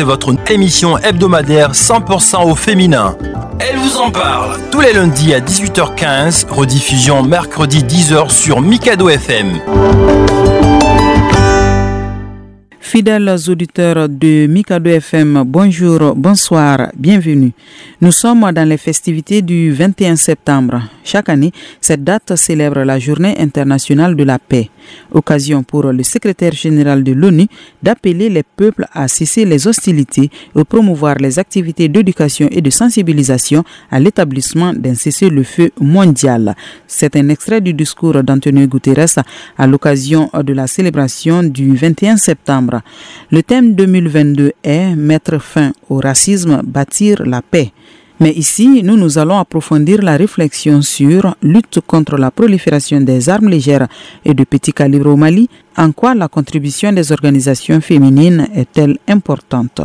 c'est votre émission hebdomadaire 100% au féminin. Elle vous en parle tous les lundis à 18h15, rediffusion mercredi 10h sur Mikado FM. Fidèles auditeurs de Mikado FM, bonjour, bonsoir, bienvenue. Nous sommes dans les festivités du 21 septembre. Chaque année, cette date célèbre la Journée internationale de la paix, occasion pour le secrétaire général de l'ONU d'appeler les peuples à cesser les hostilités et promouvoir les activités d'éducation et de sensibilisation à l'établissement d'un cessez-le-feu mondial. C'est un extrait du discours d'Antonio Guterres à l'occasion de la célébration du 21 septembre. Le thème 2022 est Mettre fin au racisme, bâtir la paix. Mais ici, nous, nous allons approfondir la réflexion sur lutte contre la prolifération des armes légères et de petits calibres au Mali, en quoi la contribution des organisations féminines est-elle importante?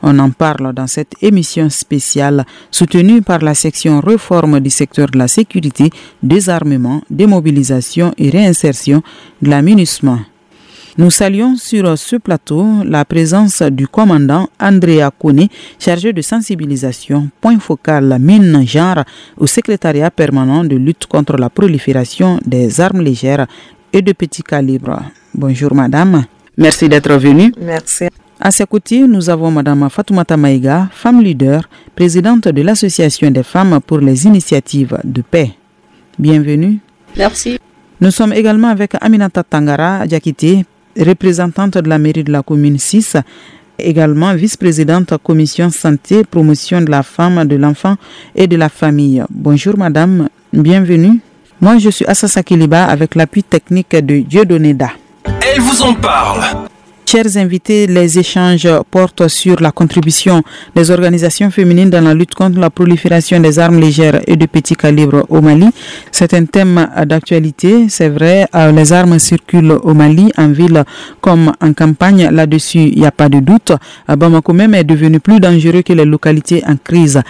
On en parle dans cette émission spéciale soutenue par la section réforme du secteur de la sécurité, désarmement, démobilisation et réinsertion de l'amunissement. Nous saluons sur ce plateau la présence du commandant Andrea Kone, chargé de sensibilisation, point focal mine genre au secrétariat permanent de lutte contre la prolifération des armes légères et de petits calibres. Bonjour madame, merci d'être venue. Merci. À ses côtés, nous avons madame Fatoumata Maïga, femme leader, présidente de l'Association des femmes pour les initiatives de paix. Bienvenue. Merci. Nous sommes également avec Aminata Tangara Diakité, représentante de la mairie de la commune 6, également vice-présidente commission santé, promotion de la femme, de l'enfant et de la famille. Bonjour madame, bienvenue. Moi je suis Assasa Kiliba avec l'appui technique de Dieudonné Elle vous en parle Chers invités, les échanges portent sur la contribution des organisations féminines dans la lutte contre la prolifération des armes légères et de petits calibres au Mali. C'est un thème d'actualité, c'est vrai. Euh, les armes circulent au Mali, en ville comme en campagne. Là-dessus, il n'y a pas de doute. Euh, Bamako même est devenu plus dangereux que les localités en crise.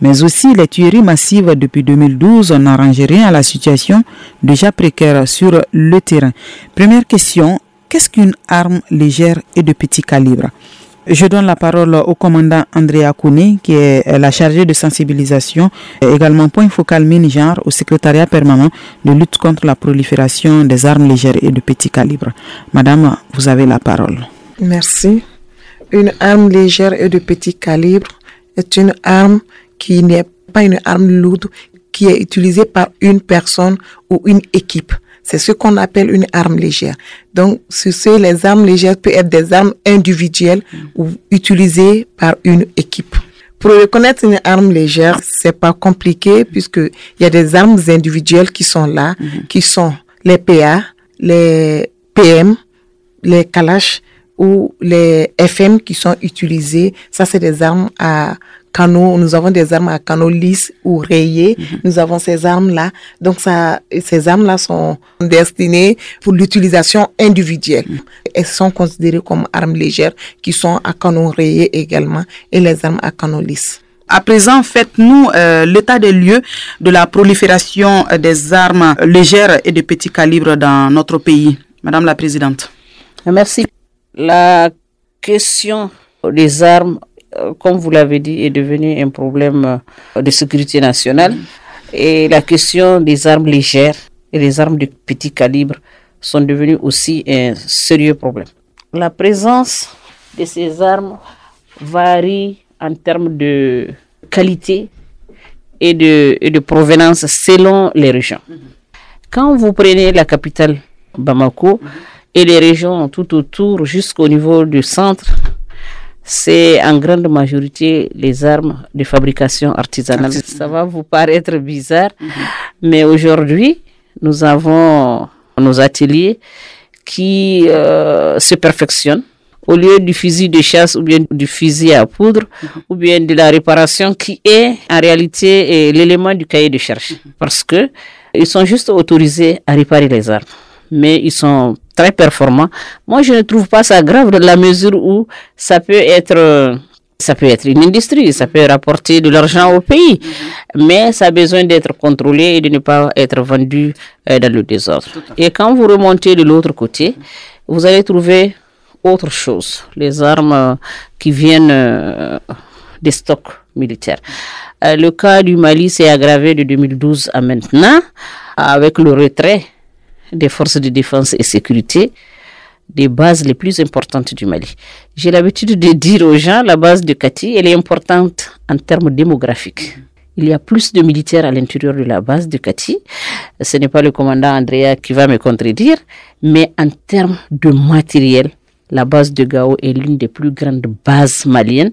Mais aussi les tueries massives depuis 2012 n'arrangent rien à la situation déjà précaire sur le terrain. Première question, Qu'est-ce qu'une arme légère et de petit calibre? Je donne la parole au commandant Andrea Kouné, qui est la chargée de sensibilisation, également point focal mini-genre au secrétariat permanent de lutte contre la prolifération des armes légères et de petit calibre. Madame, vous avez la parole. Merci. Une arme légère et de petit calibre est une arme qui n'est pas une arme lourde, qui est utilisée par une personne ou une équipe. C'est ce qu'on appelle une arme légère. Donc, sur ce, les armes légères peuvent être des armes individuelles ou utilisées par une équipe. Pour reconnaître une arme légère, c'est pas compliqué puisque il y a des armes individuelles qui sont là, qui sont les PA, les PM, les Kalash ou les FM qui sont utilisées. Ça, c'est des armes à nous avons des armes à canaux lisses ou rayés. Mhm. Nous avons ces armes-là. Donc, ça, ces armes-là sont destinées pour l'utilisation individuelle. Mhm. Elles sont considérées comme armes légères qui sont à canaux rayés également et les armes à canaux lisses. À présent, faites-nous euh, l'état des lieux de la prolifération des armes légères et de petits calibres dans notre pays. Madame la Présidente. Merci. La question des armes euh, comme vous l'avez dit, est devenu un problème euh, de sécurité nationale. Et la question des armes légères et des armes de petit calibre sont devenues aussi un sérieux problème. La présence de ces armes varie en termes de qualité et de provenance selon les régions. Quand vous prenez la capitale Bamako et les régions tout autour jusqu'au niveau du centre, c'est en grande majorité les armes de fabrication artisanale. Ça va vous paraître bizarre, mhm. mais aujourd'hui, nous avons nos ateliers qui euh, se perfectionnent. Au lieu du fusil de chasse ou bien du fusil à poudre mhm. ou bien de la réparation qui est en réalité l'élément du cahier de charge. Mhm. Parce que ils sont juste autorisés à réparer les armes. Mais ils sont très performant. Moi, je ne trouve pas ça grave dans la mesure où ça peut être ça peut être une industrie, ça peut rapporter de l'argent au pays, mais ça a besoin d'être contrôlé et de ne pas être vendu euh, dans le désordre. Et quand vous remontez de l'autre côté, vous allez trouver autre chose, les armes qui viennent des stocks militaires. le cas du Mali s'est aggravé de 2012 à maintenant avec le retrait des forces de défense et sécurité des bases les plus importantes du Mali. J'ai l'habitude de dire aux gens, la base de Kati, elle est importante en termes démographiques. Il y a plus de militaires à l'intérieur de la base de Kati. Ce n'est pas le commandant Andrea qui va me contredire, mais en termes de matériel, la base de Gao est l'une des plus grandes bases maliennes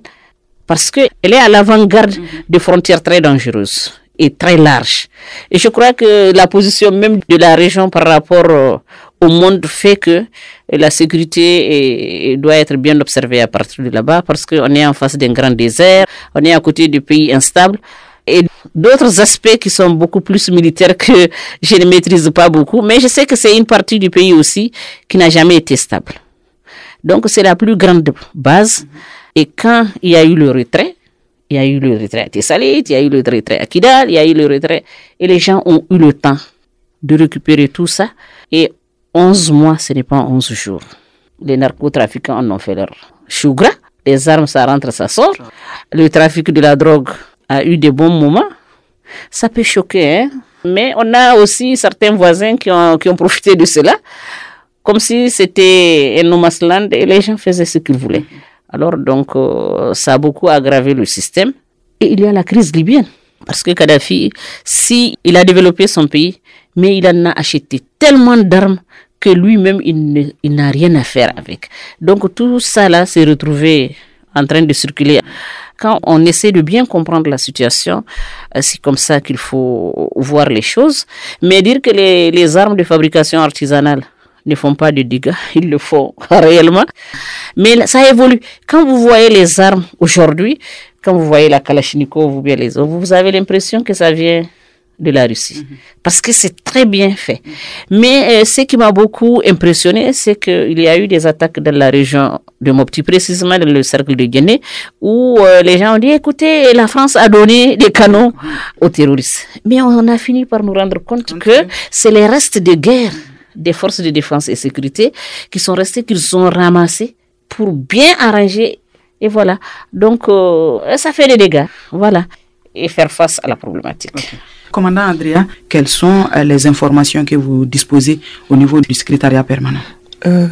parce qu'elle est à l'avant-garde de frontières très dangereuses et très larges. Et je crois que la position même de la région par rapport au monde fait que la sécurité doit être bien observée à partir de là-bas parce qu'on est en face d'un grand désert, on est à côté de pays instables et d'autres aspects qui sont beaucoup plus militaires que je ne maîtrise pas beaucoup, mais je sais que c'est une partie du pays aussi qui n'a jamais été stable. Donc c'est la plus grande base. Et quand il y a eu le retrait, il y a eu le retrait à Tessalit, il y a eu le retrait à Kidal, il y a eu le retrait, et les gens ont eu le temps de récupérer tout ça. Et 11 mois, ce n'est pas 11 jours. Les narcotrafiquants en ont fait leur chougra. Les armes, ça rentre, ça sort. Le trafic de la drogue a eu des bons moments. Ça peut choquer, hein? mais on a aussi certains voisins qui ont, profité de cela, comme si c'était un no et les gens faisaient ce qu'ils voulaient. Alors, donc, euh, ça a beaucoup aggravé le système. Et il y a la crise libyenne. Parce que Kadhafi, si il a développé son pays, mais il en a acheté tellement d'armes que lui-même, il n'a rien à faire avec. Donc, tout ça là s'est retrouvé en train de circuler. Quand on essaie de bien comprendre la situation, euh, c'est comme ça qu'il faut voir les choses. Mais dire que les, les armes de fabrication artisanale ne font pas de dégâts, ils le font réellement. Mais ça évolue. Quand vous voyez les armes aujourd'hui, quand vous voyez la Kalachnikov ou bien les autres, vous avez l'impression que ça vient de la Russie. Parce que c'est très bien fait. Mais euh, ce qui m'a beaucoup impressionné, c'est qu'il y a eu des attaques dans la région de Mopti, précisément dans le cercle de Guinée, où euh, les gens ont dit, écoutez, la France a donné des canons aux terroristes. Mais on a fini par nous rendre compte que c'est les restes de guerre des forces de défense et sécurité qui sont restés, qu'ils ont ramassés pour bien arranger. Et voilà. Donc, euh, ça fait des dégâts. Voilà. Et faire face à la problématique. Commandant Andrea, quelles sont euh, les informations que vous disposez au niveau du secrétariat permanent? Euh,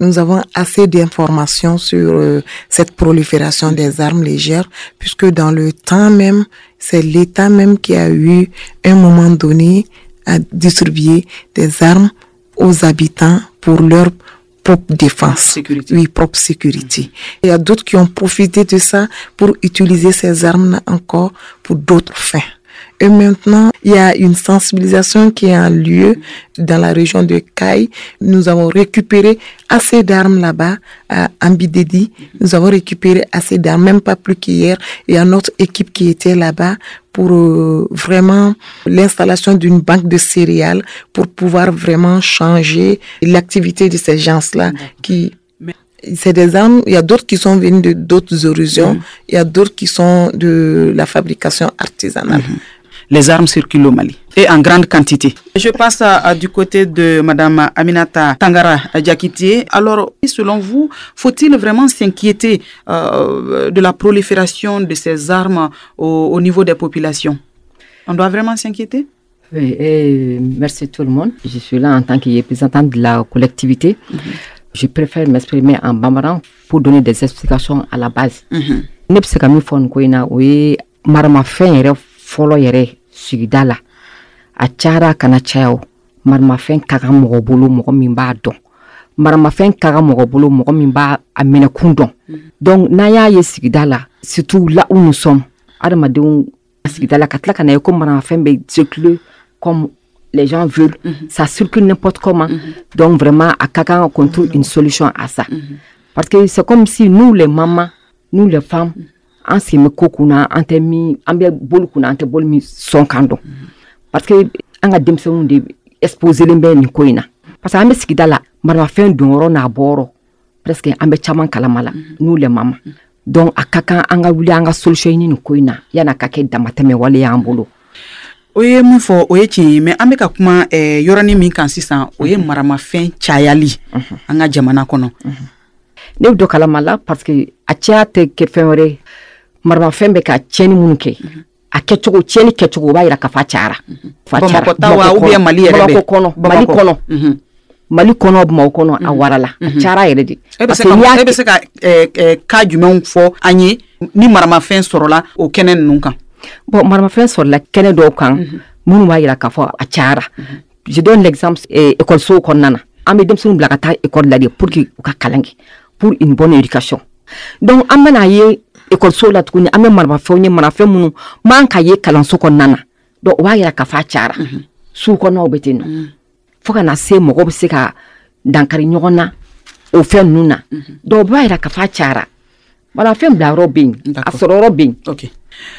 Nous avons assez d'informations sur cette prolifération des armes légères, puisque dans le temps même, c'est l'État même qui a eu, un moment donné, à distribuer des armes aux habitants pour leur propre défense. Sécurité. Oui, propre sécurité. Il y a d'autres qui ont profité de ça pour utiliser ces armes encore pour d'autres fins. Et maintenant, il y a une sensibilisation qui en lieu dans la région de Kai. Nous avons récupéré assez d'armes là-bas à Ambidedi. Nous avons récupéré assez d'armes, même pas plus qu'hier. Il y a notre équipe qui était là-bas pour euh, vraiment l'installation d'une banque de céréales pour pouvoir vraiment changer l'activité de ces gens-là qui c'est des armes, il y a d'autres qui sont venus de d'autres horizons, il y a d'autres qui sont de la fabrication artisanale. Mhm les armes circulent au Mali et en grande quantité. Je passe à, du côté de Madame Aminata Tangara Diakité. Alors, selon vous, faut-il vraiment s'inquiéter euh, de la prolifération de ces armes au, niveau des populations? On doit vraiment s'inquiéter? Oui, et merci tout le monde. Je suis là en tant que représentante de la collectivité. Mhm. Je préfère m'exprimer en bambara pour donner des explications à la base. Mhm. ne bɛ se ka min fɔ nin ko in na o ye maramafɛn yɛrɛ fɔlɔ yɛrɛ sigida la a cayara kana caya o maramafɛn ka kan mɔgɔ bolo mɔgɔ min b'a dɔn maramafɛn ka kan mɔgɔ bolo mɔgɔ min b'a a minɛkun dɔn donc n'an y'a ye sigida la surtout là où nous sommes. Adamadenw sigida la ka tila ka na ye ko maramafɛn bɛ circuler comme les gens veulent. Mm -hmm. ça circule n'importe comment. Mm -hmm. donc vraiment a ka kan qu'on trouve une solution à ça. Mm -hmm. parce que c'est comme si nous les mamans nous les femmes an sen bɛ ko kunna an tɛ min an bɛ boli kunna an tɛ boli min sɔn kan dɔn. Parce que an ka denmisɛnninw de exposelen bɛ nin ko in na. Parce que an bɛ sigida la maramafɛn donyɔrɔ n'a bɔyɔrɔ presque an bɛ caman kalama la n'u lɛ mama. Donc a ka kan an ka wuli an ka solution ɲini nin ko in na yan'a ka kɛ damatɛmɛ wale y'an bolo. O ye mun fɔ o ye tiɲɛ ye mɛ an bɛ ka kuma eh, yɔrɔnin min kan sisan o ye maramafɛn cayali an ka jamana kɔnɔ. Ne bɛ dɔ kalama la parce que a cɛya tɛ kɛ fɛn wɛrɛ ye maramafɛn bɛ ka tiɲɛni minnu kɛ a kɛcogo tiɲɛni kɛcogo o b'a yira k'a fa cayara. Fa cayara. Mali yɛrɛ kɔnɔ. Mali kɔnɔ. Mhm. Mali kɔnɔ Bamakɔ kɔnɔ a warala. A cayara yɛrɛ de. E bɛ se ka e se ka ɛ, jumɛnw fɔ an ye ni maramafɛn sɔrɔla o kɛnɛ ninnu kan? Bon maramafɛn sɔrɔla kɛnɛ dɔw kan minnu b'a yira k'a fɔ a cayara. Je donne l'exemple école-sow kɔnɔna na. An bɛ denmisɛnninw bila ka taa ekɔli la de pour que u ka kalan kɛ pour une bonne éducation. Donc an bɛna ye école-sow la tuguni an bɛ maramafɛnw ye marafɛn minnu man ka ye kalanso kɔnɔna na. Donc o b'a yira k'a fɔ a cayara. Sugu kɔnɔnaw bɛ ten nɔ. Fo ka na se mɔgɔw bɛ se ka dankari ɲɔgɔn na o fɛn ninnu na. Donc o b'a yira k'a fɔ a cayara. Maramafɛn bila yɔrɔ bɛ yen a D'accord. sɔrɔ yɔrɔ bɛ yen.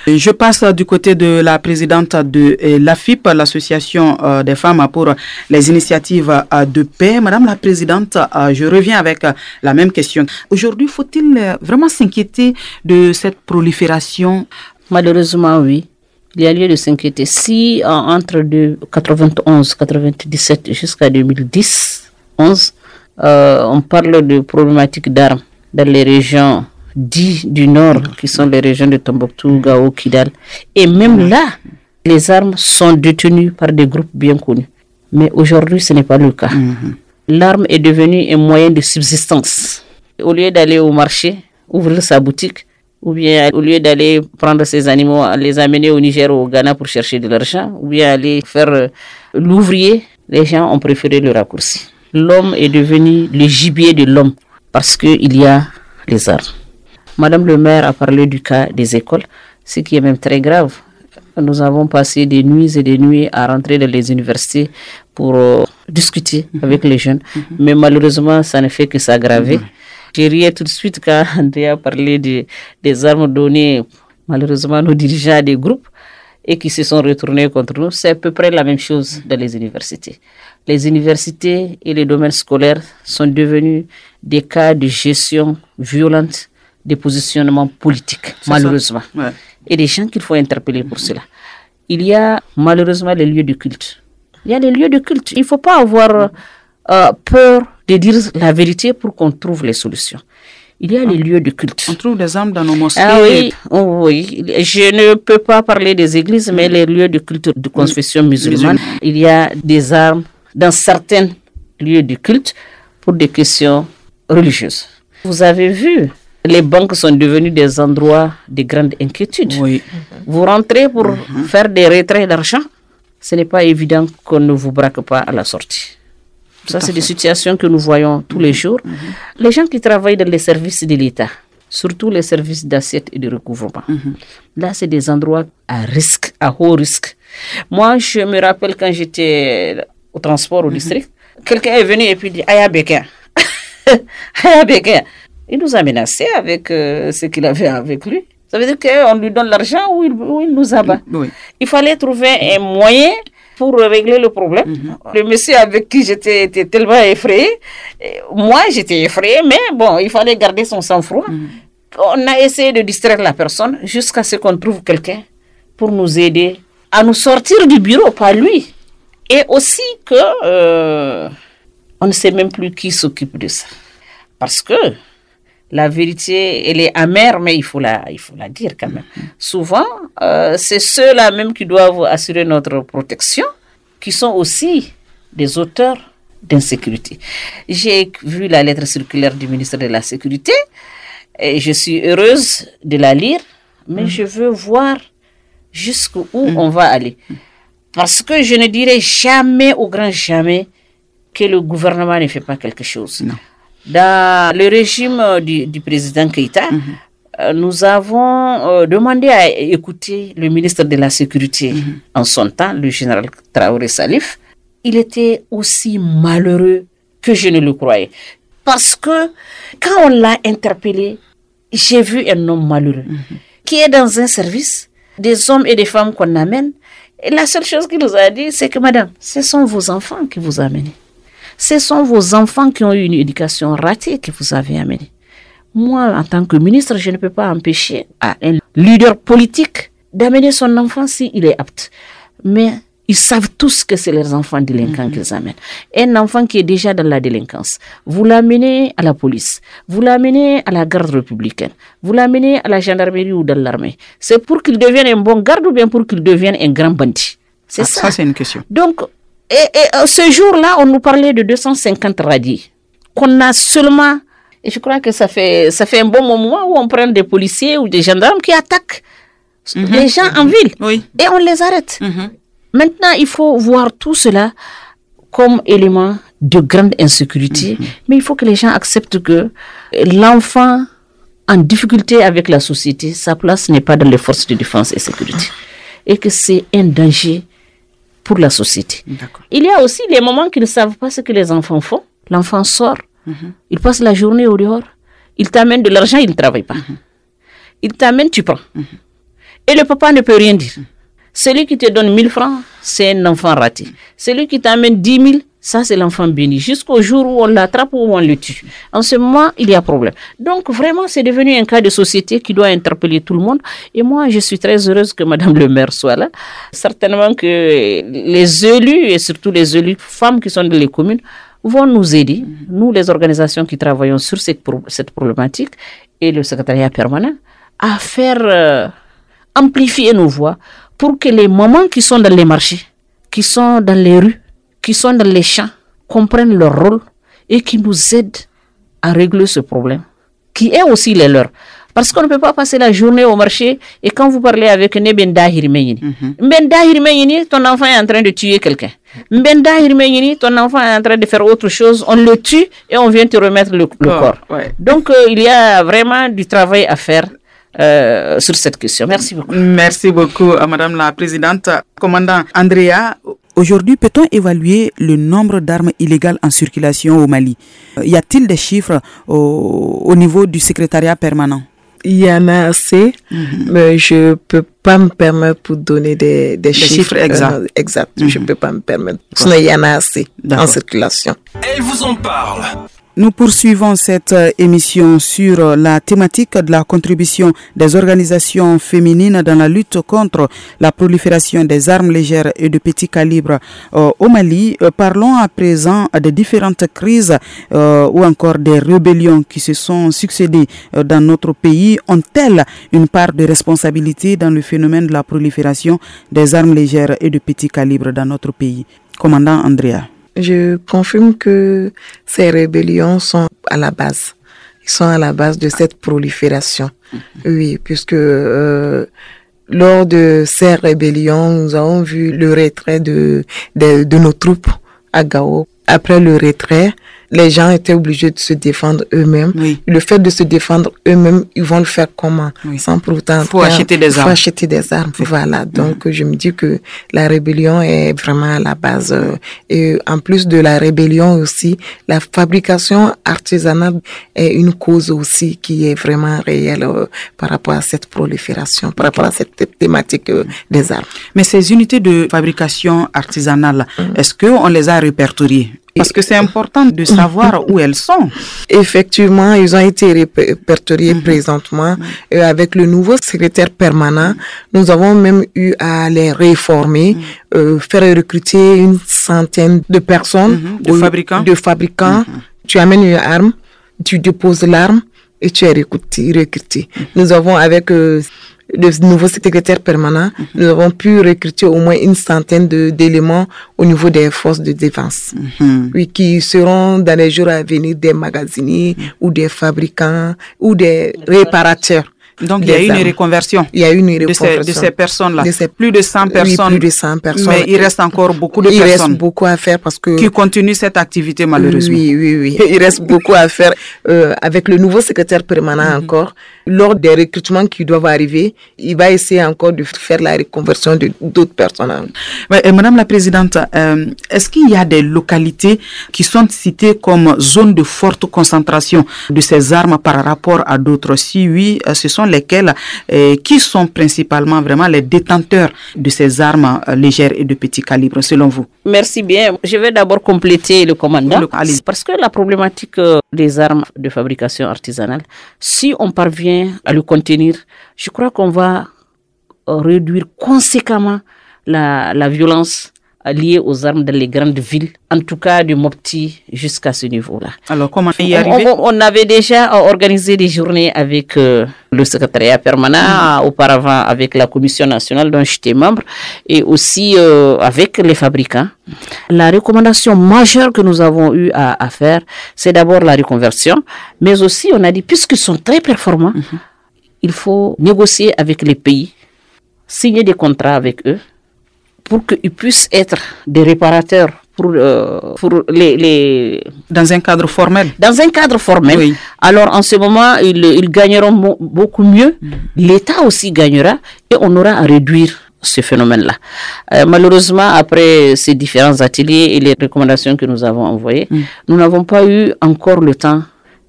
Je passe du côté de la présidente de euh, l'AFIP, l'association euh, des femmes pour les initiatives euh, de paix. Madame la présidente, euh, je reviens avec euh, la même question. Aujourd'hui, faut-il euh, vraiment s'inquiéter de cette prolifération? Malheureusement, oui. Il y a lieu de s'inquiéter. Si en- entre de 91, 97 jusqu'à 2010, 11, euh, on parle de problématiques d'armes dans les régions dites du nord, qui sont les régions de Tombouctou, Gao, Kidal. Et même là, les armes sont détenues par des groupes bien connus. Mais aujourd'hui, ce n'est pas le cas. L'arme est devenue un moyen de subsistance. Au lieu d'aller au marché, ouvrir sa boutique, ou bien au lieu d'aller prendre ses animaux, les amener au Niger ou au Ghana pour chercher de l'argent, ou bien aller faire euh, l'ouvrier, les gens ont préféré le raccourci. L'homme est devenu le gibier de l'homme parce qu'il y a les armes. Madame le maire a parlé du cas des écoles, ce qui est même très grave. Nous avons passé des nuits et des nuits à rentrer dans les universités pour euh, discuter avec les jeunes, mais malheureusement, ça ne fait que s'aggraver. J'ai riais tout de suite quand André a parlé de- des armes données, malheureusement, nos dirigeants des groupes et qui se sont retournés contre nous. C'est à peu près la même chose dans les universités. Les universités et les domaines scolaires sont devenus des cas de gestion violente des positionnements politiques, malheureusement. Ouais. Et des gens qu'il faut interpeller pour cela. Il y a malheureusement les lieux de culte. Il y a les lieux de culte. Il ne faut pas avoir euh, peur de dire la vérité pour qu'on trouve les solutions. Il y a les lieux de culte. On trouve des armes dans nos mosquées. Ah oui, oh oui, je ne peux pas parler des églises, mais les lieux de culte de confession musulmane, il y a des armes dans certains lieux de culte pour des questions religieuses. Vous avez vu, les banques sont devenues des endroits de grande inquiétude. Oui. Vous rentrez pour faire des retraits d'argent, ce n'est pas évident qu'on ne vous braque pas à la sortie. Ça, c'est des situations que nous voyons tous les jours. Les gens qui travaillent dans les services de l'État, surtout les services d'assiette et de recouvrement, là, c'est des endroits à risque, à haut risque. Moi, je me rappelle quand j'étais au transport au district, quelqu'un est venu et puis dit Aya Bekin. Aya Bekin. Il nous a menacés avec euh, ce qu'il avait avec lui. Ça veut dire qu'on lui donne l'argent ou il, ou il nous abat. Oui. Il fallait trouver un moyen pour régler le problème. Le monsieur avec qui j'étais était tellement effrayé. Moi, j'étais effrayé, mais bon, il fallait garder son sang-froid. On a essayé de distraire la personne jusqu'à ce qu'on trouve quelqu'un pour nous aider à nous sortir du bureau, pas lui. Et aussi que euh, on ne sait même plus qui s'occupe de ça. Parce que la vérité, elle est amère, mais il faut la, il faut la dire quand même. Souvent, euh, c'est ceux-là même qui doivent assurer notre protection, qui sont aussi des auteurs d'insécurité. J'ai vu la lettre circulaire du ministre de la Sécurité et je suis heureuse de la lire, mais je veux voir jusqu'où on va aller. Parce que je ne dirai jamais, au grand jamais, que le gouvernement ne fait pas quelque chose. Non. Dans le régime euh, du, du président Keïta, euh, nous avons euh, demandé à écouter le ministre de la Sécurité en son temps, le général Traoré Salif. Il était aussi malheureux que je ne le croyais. Parce que quand on l'a interpellé, j'ai vu un homme malheureux qui est dans un service, des hommes et des femmes qu'on amène. Et la seule chose qu'il nous a dit, c'est que madame, ce sont vos enfants qui vous amènent. Ce sont vos enfants qui ont eu une éducation ratée que vous avez amenés. Moi, en tant que ministre, je ne peux pas empêcher à un leader politique d'amener son enfant s'il est apte. Mais ils savent tous que c'est leurs enfants délinquants qu'ils amènent. Un enfant qui est déjà dans la délinquance, vous l'amenez à la police, vous l'amenez à la garde républicaine, vous l'amenez à la gendarmerie ou dans l'armée. C'est pour qu'il devienne un bon garde ou bien pour qu'il devienne un grand bandit. C'est Ah, ça. ça, c'est une question. Donc, et, et, euh, ce jour-là, on nous parlait de 250 radis qu'on a seulement. Et je crois que ça fait, ça fait un bon moment où on prend des policiers ou des gendarmes qui attaquent les gens en ville Oui. et on les arrête. Maintenant, il faut voir tout cela comme élément de grande insécurité, mais il faut que les gens acceptent que l'enfant en difficulté avec la société, sa place n'est pas dans les forces de défense et sécurité, et que c'est un danger pour la société. Il y a aussi les moments qu'ils ne savent pas ce que les enfants font. L'enfant sort, il passe la journée au dehors, il t'amène de l'argent, il ne travaille pas. Il t'amène, tu prends. Et le papa ne peut rien dire. Celui qui te donne 1000 francs, c'est un enfant raté. Celui qui t'amène 10 000, ça c'est l'enfant béni. Jusqu'au jour où on l'attrape ou on le tue. En ce moment, il y a problème. Donc vraiment, c'est devenu un cas de société qui doit interpeller tout le monde. Et moi, je suis très heureuse que Madame le maire soit là. Certainement que les élus, et surtout les élus femmes qui sont dans les communes, vont nous aider, nous les organisations qui travaillons sur cette, pro- cette problématique et le secrétariat permanent, à faire euh, amplifier nos voix pour que les mamans qui sont dans les marchés, qui sont dans les rues, qui sont dans les champs, comprennent leur rôle et qui nous aident à régler ce problème, qui est aussi les leurs. Parce qu'on ne peut pas passer la journée au marché et quand vous parlez avec Nebenda Hirmeyini, Mbenda Hirmeyini, ton enfant est en train de tuer quelqu'un. Mbenda Hirmeyini, ton enfant est en train de faire autre chose, on le tue et on vient te remettre le, le Corps, corps. ouais. Donc euh, il y a vraiment du travail à faire euh, sur cette question. Merci beaucoup. Merci beaucoup à Madame la Présidente. Commandant Andrea, aujourd'hui, peut-on évaluer le nombre d'armes illégales en circulation au Mali? Euh, Y a-t-il des chiffres au, au niveau du secrétariat permanent? Il y en a assez, mais je peux pas me permettre pour donner des, des, chiffres exacts. euh, exacts. Je peux pas me permettre. Sinon, il y en a assez en circulation. Elle vous en parle. Nous poursuivons cette euh, émission sur euh, la thématique de la contribution des organisations féminines dans la lutte contre la prolifération des armes légères et de petit calibre euh, au Mali. Euh, Parlons à présent des différentes crises ou encore des rébellions qui se sont succédées dans notre pays. Ont-elles une part de responsabilité dans le phénomène de la prolifération des armes légères et de petit calibre dans notre pays? Commandant Andrea. Je confirme que ces rébellions sont à la base. Ils sont à la base de cette prolifération. Oui, puisque euh, lors de ces rébellions, nous avons vu le retrait de, de, de nos troupes à Gao. Après le retrait, les gens étaient obligés de se défendre eux-mêmes. Oui. Le fait de se défendre eux-mêmes, ils vont le faire comment? Oui. Sans pour autant... Faut acheter des faut armes. acheter des armes. Voilà. Donc, je me dis que la rébellion est vraiment à la base. euh, Et en plus de la rébellion aussi, la fabrication artisanale est une cause aussi qui est vraiment réelle euh, par rapport à cette prolifération, par rapport à cette thé- thématique euh, des armes. Mais ces unités de fabrication artisanale, est-ce qu'on les a répertoriées? Parce que c'est important de savoir où elles sont. Effectivement, ils ont été rép- répertoriés présentement. Et avec le nouveau secrétaire permanent, nous avons même eu à les réformer, euh, faire recruter une centaine de personnes, De fabricants. de fabricants. Tu amènes une arme, tu déposes l'arme et tu es recruté. recruté. Nous avons avec euh, le nouveau secrétaire permanent, nous avons pu recruter au moins une centaine d'éléments au niveau des forces de défense. Oui, qui seront dans les jours à venir des magasiniers ou des fabricants ou des réparateurs. Donc, il y a une reconversion. Il y a une de ces, reconversion. de ces personnes-là. Ces- Plus de 100 Oui, personnes. plus de 100 personnes. Mais il reste encore beaucoup de il personnes reste beaucoup à faire parce que qui continuent cette activité malheureusement. oui, oui, oui. Il reste beaucoup à faire euh, avec le nouveau secrétaire permanent Mhm. encore. Lors des recrutements qui doivent arriver, il va essayer encore de faire la reconversion de d'autres personnes. Madame la Présidente, euh, est-ce qu'il y a des localités qui sont citées comme zones de forte concentration de ces armes par rapport à d'autres? Si oui, euh, ce sont lesquelles euh, Qui sont principalement vraiment les détenteurs de ces armes euh, légères et de petit calibre selon vous? Merci bien. Je vais d'abord compléter le commandant. Le-. Parce que la problématique euh, des armes de fabrication artisanale, si on parvient à le contenir, je crois qu'on va réduire conséquemment la, la violence liées aux armes dans les grandes villes, en tout cas du Mopti jusqu'à ce niveau-là. Alors, comment y arriver on, avait déjà organisé des journées avec euh, le secrétariat permanent, mhm. auparavant avec la commission nationale dont j'étais membre, et aussi euh, avec les fabricants. La recommandation majeure que nous avons eu à, faire, c'est d'abord la reconversion, mais aussi on a dit, puisqu'ils sont très performants, mhm. il faut négocier avec les pays, signer des contrats avec eux, pour qu'ils puissent être des réparateurs pour, euh, pour les, les, Dans un cadre formel Dans un cadre formel. Oui. Alors en ce moment, ils, ils gagneront beaucoup mieux. Mm. L'État aussi gagnera et on aura à réduire ce phénomène-là. Euh, malheureusement, après ces différents ateliers et les recommandations que nous avons envoyées, mm. nous n'avons pas eu encore le temps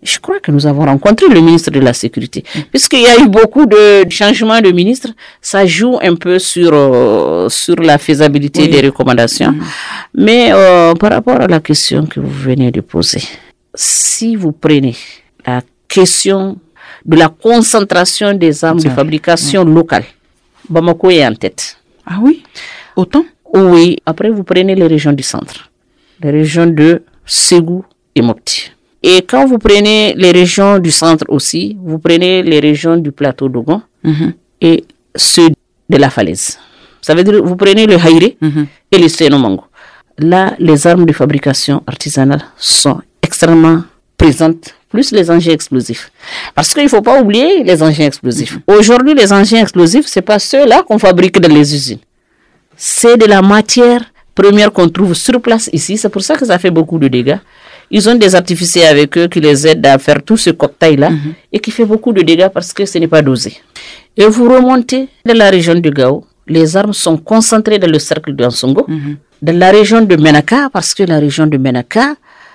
je crois que nous avons rencontré le ministre de la Sécurité. Mm. Puisqu'il y a eu beaucoup de changements de ministre, ça joue un peu sur, euh, sur la faisabilité des recommandations. Mm. Mais euh, par rapport à la question que vous venez de poser, si vous prenez la question de la concentration des armes de fabrication locale, Bamako est en tête. Ah oui? Autant? Oui. Après, vous prenez les régions du centre, les régions de Ségou et Mopti. Et quand vous prenez les régions du centre aussi, vous prenez les régions du plateau d'Ogon mhm. et ceux de la falaise. Ça veut dire vous prenez le Haïré mhm. et le Senomango. Là, les armes de fabrication artisanale sont extrêmement présentes, plus les engins explosifs. Parce qu'il ne faut pas oublier les engins explosifs. Mhm. Aujourd'hui, les engins explosifs, ce n'est pas ceux-là qu'on fabrique dans les usines. C'est de la matière première qu'on trouve sur place ici. C'est pour ça que ça fait beaucoup de dégâts. Ils ont des artificiers avec eux qui les aident à faire tout ce cocktail-là mhm. et qui fait beaucoup de dégâts parce que ce n'est pas dosé. Et vous remontez dans la région du Gao, les armes sont concentrées dans le cercle de Ansongo, mhm. dans la région de Menaka, parce que la région de Menaka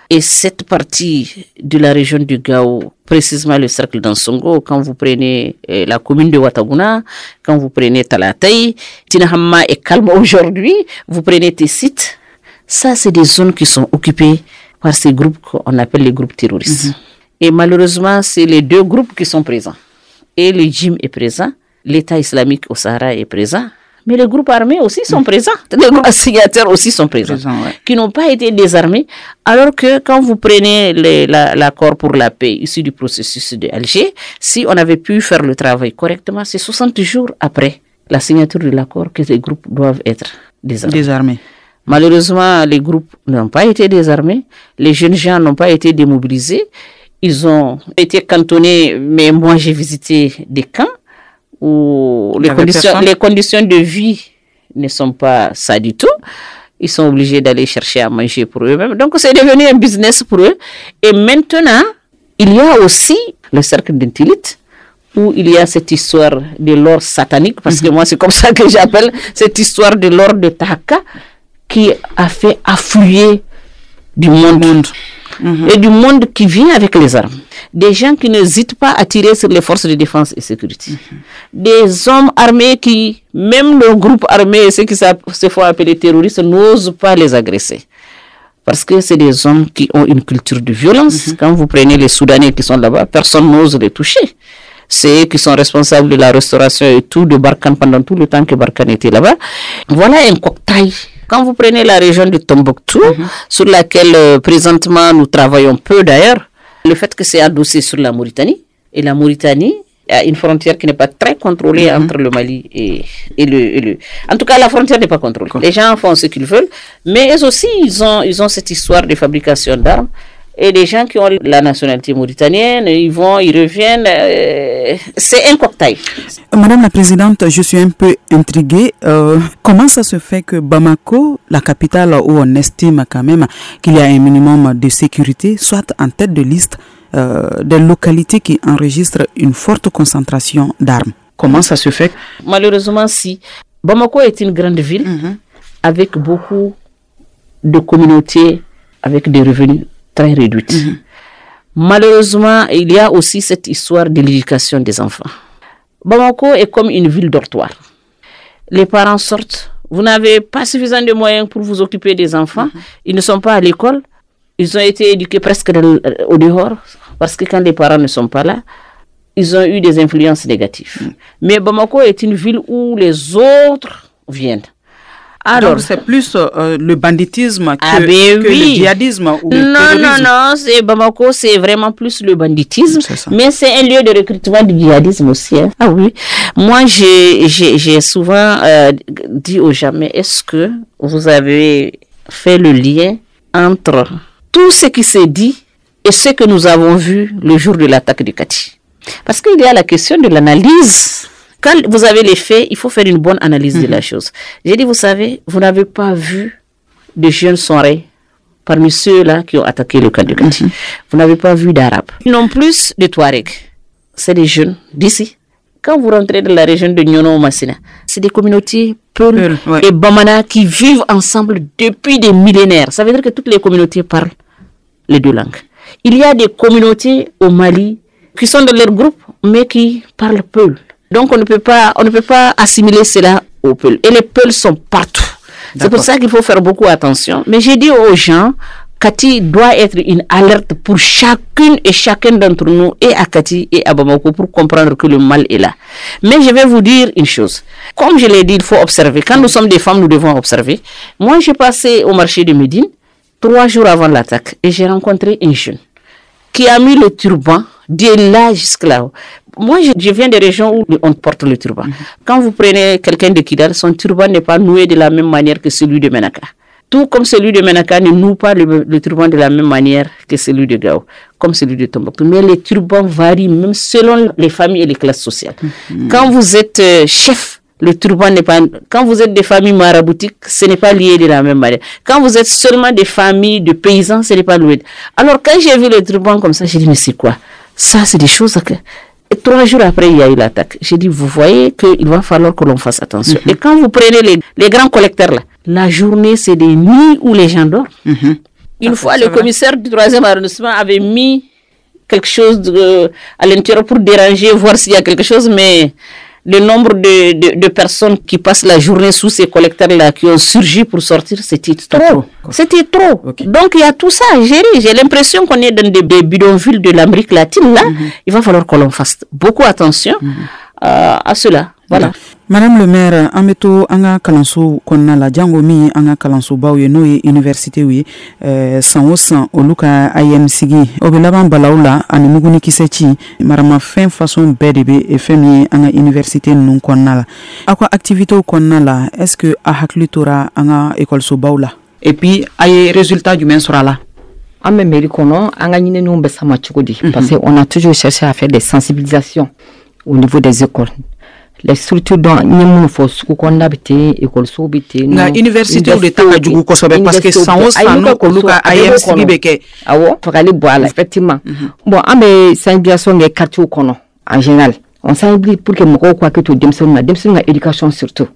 et cette partie de la région du Gao, précisément le cercle d'Ansongo, quand vous prenez eh, la commune de Wataguna, quand vous prenez Talatay, Tinahama est calme aujourd'hui, vous prenez Tessit, ça c'est des zones qui sont occupées par ces groupes qu'on appelle les groupes terroristes. Mhm. Et malheureusement, c'est les deux groupes qui sont présents. Et le djim est présent, l'État islamique au Sahara est présent, mais les groupes armés aussi sont mhm. présents. Les groupes assignataires aussi sont présents, qui n'ont pas été désarmés. Alors que quand vous prenez l'accord pour la paix issu du processus de Alger, si on avait pu faire le travail correctement, c'est 60 jours après la signature de l'accord que les groupes doivent être désarmés. Malheureusement, les groupes n'ont pas été désarmés, les jeunes gens n'ont pas été démobilisés, ils ont été cantonnés, mais moi j'ai visité des camps où les conditions, les conditions de vie ne sont pas ça du tout. Ils sont obligés d'aller chercher à manger pour eux-mêmes. Donc c'est devenu un business pour eux. Et maintenant, il y a aussi le cercle d'intilite où il y a cette histoire de l'or satanique, parce que mhm. moi c'est comme ça que j'appelle cette histoire de l'or de Tahaka, qui a fait affluer du monde, et du monde qui vient avec les armes. Des gens qui n'hésitent pas à tirer sur les forces de défense et sécurité. Des hommes armés qui, même le groupe armé, ceux qui se font appeler terroristes, n'osent pas les agresser. Parce que c'est des hommes qui ont une culture de violence. Mhm. Quand vous prenez les Soudanais qui sont là-bas, personne n'ose les toucher. C'est eux qui sont responsables de la restauration et tout de Barkhane pendant tout le temps que Barkhane était là-bas. Voilà un cocktail quand vous prenez la région de Tombouctou, mhm. sur laquelle euh, présentement nous travaillons peu d'ailleurs, le fait que c'est adossé sur la Mauritanie, et la Mauritanie a une frontière qui n'est pas très contrôlée mhm. entre le Mali et, le, En tout cas, la frontière n'est pas contrôlée. Les gens font ce qu'ils veulent, mais eux aussi, ils ont, ils ont cette histoire de fabrication d'armes et les gens qui ont la nationalité mauritanienne, ils vont, ils reviennent. Euh, c'est un cocktail. Madame la Présidente, je suis un peu intriguée. Euh, comment ça se fait que Bamako, la capitale où on estime quand même qu'il y a un minimum de sécurité, soit en tête de liste euh, des localités qui enregistrent une forte concentration d'armes? Comment ça se fait? Malheureusement, si. Bamako est une grande ville mhm. avec beaucoup de communautés avec des revenus très réduite. Mhm. Malheureusement, il y a aussi cette histoire de l'éducation des enfants. Bamako est comme une ville dortoir. Les parents sortent, vous n'avez pas suffisamment de moyens pour vous occuper des enfants, mhm. ils ne sont pas à l'école, ils ont été éduqués presque au dehors, parce que quand les parents ne sont pas là, ils ont eu des influences négatives. Mhm. Mais Bamako est une ville où les autres viennent. Alors, c'est plus euh, le banditisme que, ah ben le djihadisme ou le Non, non, non, c'est Bamako, c'est vraiment plus le banditisme, mais c'est un lieu de recrutement du djihadisme aussi. Hein. Ah oui. Moi, j'ai souvent euh, dit aux gens, mais est-ce que vous avez fait le lien entre tout ce qui s'est dit et ce que nous avons vu le jour de l'attaque de Kati? Parce qu'il y a la question de l'analyse quand vous avez les faits, il faut faire une bonne analyse de la mhm. chose. J'ai dit, vous savez, vous n'avez pas vu de jeunes soirées parmi ceux-là qui ont attaqué le camp de Kati. Mhm. Vous n'avez pas vu d'Arabes. Non plus de Touaregs. C'est des jeunes d'ici. Quand vous rentrez dans la région de Nyono Massina, c'est des communautés Peul et Bamana qui vivent ensemble depuis des millénaires. Ça veut dire que toutes les communautés parlent les deux langues. Il y a des communautés au Mali qui sont dans leur groupe, mais qui parlent Peul. Donc on ne peut pas, on ne peut pas assimiler cela aux Peuls. Et les Peuls sont partout. C'est pour ça qu'il faut faire beaucoup attention. Mais j'ai dit aux gens, Cathy doit être une alerte pour chacune et chacun d'entre nous, et à Cathy et à Bamako, pour comprendre que le mal est là. Mais je vais vous dire une chose. Comme je l'ai dit, il faut observer. Quand nous sommes des femmes, nous devons observer. Moi, j'ai passé au marché de Médine trois jours avant l'attaque et j'ai rencontré un jeune qui a mis le turban de là jusque là. Moi, je, viens des régions où on porte le turban. Mhm. Quand vous prenez quelqu'un de Kidal, son turban n'est pas noué de la même manière que celui de Menaka. Tout comme celui de Menaka ne noue pas le, turban de la même manière que celui de Gao, comme celui de Tombouctou. Mais les turbans varient même selon les familles et les classes sociales. Mhm. Quand vous êtes euh, chef, le turban n'est pas. Quand vous êtes des familles maraboutiques, ce n'est pas lié de la même manière. Quand vous êtes seulement des familles de paysans, ce n'est pas lié. Alors, quand j'ai vu le turban comme ça, j'ai dit, mais c'est quoi? Ça, c'est des choses que trois jours après, il y a eu l'attaque. J'ai dit, vous voyez qu'il va falloir que l'on fasse attention. Mhm. Et quand vous prenez les, les, grands collecteurs là, la journée, c'est des nuits où les gens dorment. Mhm. Une ah, fois, le commissaire du troisième arrondissement avait mis quelque chose de, à l'intérieur pour déranger, voir s'il y a quelque chose, mais le nombre de, de, personnes qui passent la journée sous ces collecteurs-là, qui ont surgi pour sortir, c'était trop. C'était trop. Donc il y a tout ça à gérer. J'ai l'impression qu'on est dans des, bidonvilles de l'Amérique latine. Là, mhm. il va falloir que l'on fasse beaucoup attention mhm. euh, à cela. Voilà. Madame le maire an bɛ to an ka kalanso kɔnɔna la jango min an ka kalansobaw ye n'o ye universitew ye eh, san o san olu ka ayɛm sigi. O bɛ laban balaw la ani mugunikisɛ ci maramafɛn fasɔn bɛɛ de bɛ fɛn min ye an ka universite ninnu kɔnɔna la aw ka activitew kɔnɔna la est ce que a hakili tora an ka ekɔlisobaw la et puis a ye résultat jumɛn sɔrɔ a la an bɛ mairie kɔnɔ an ka ɲininiw bɛ sama cogo di parce que on a toujours cherché à faire des sensibilisations au niveau des écoles les structures dɔn n ye minnu fɔ sugu kɔnɔna bɛ ten ekɔlisow bɛ ten nka université de ta ka jugu kosɛbɛ parce que san o san n'o olu ka IMCG bɛ kɛ awɔ fagali bɔ a la effectivement. Bon an bɛ sensibilisation kɛ quartier kɔnɔ en général. On sensibilise pour que mɔgɔw k'u hakili to denmisɛnninw na denmisɛnninw ka éducation surtout.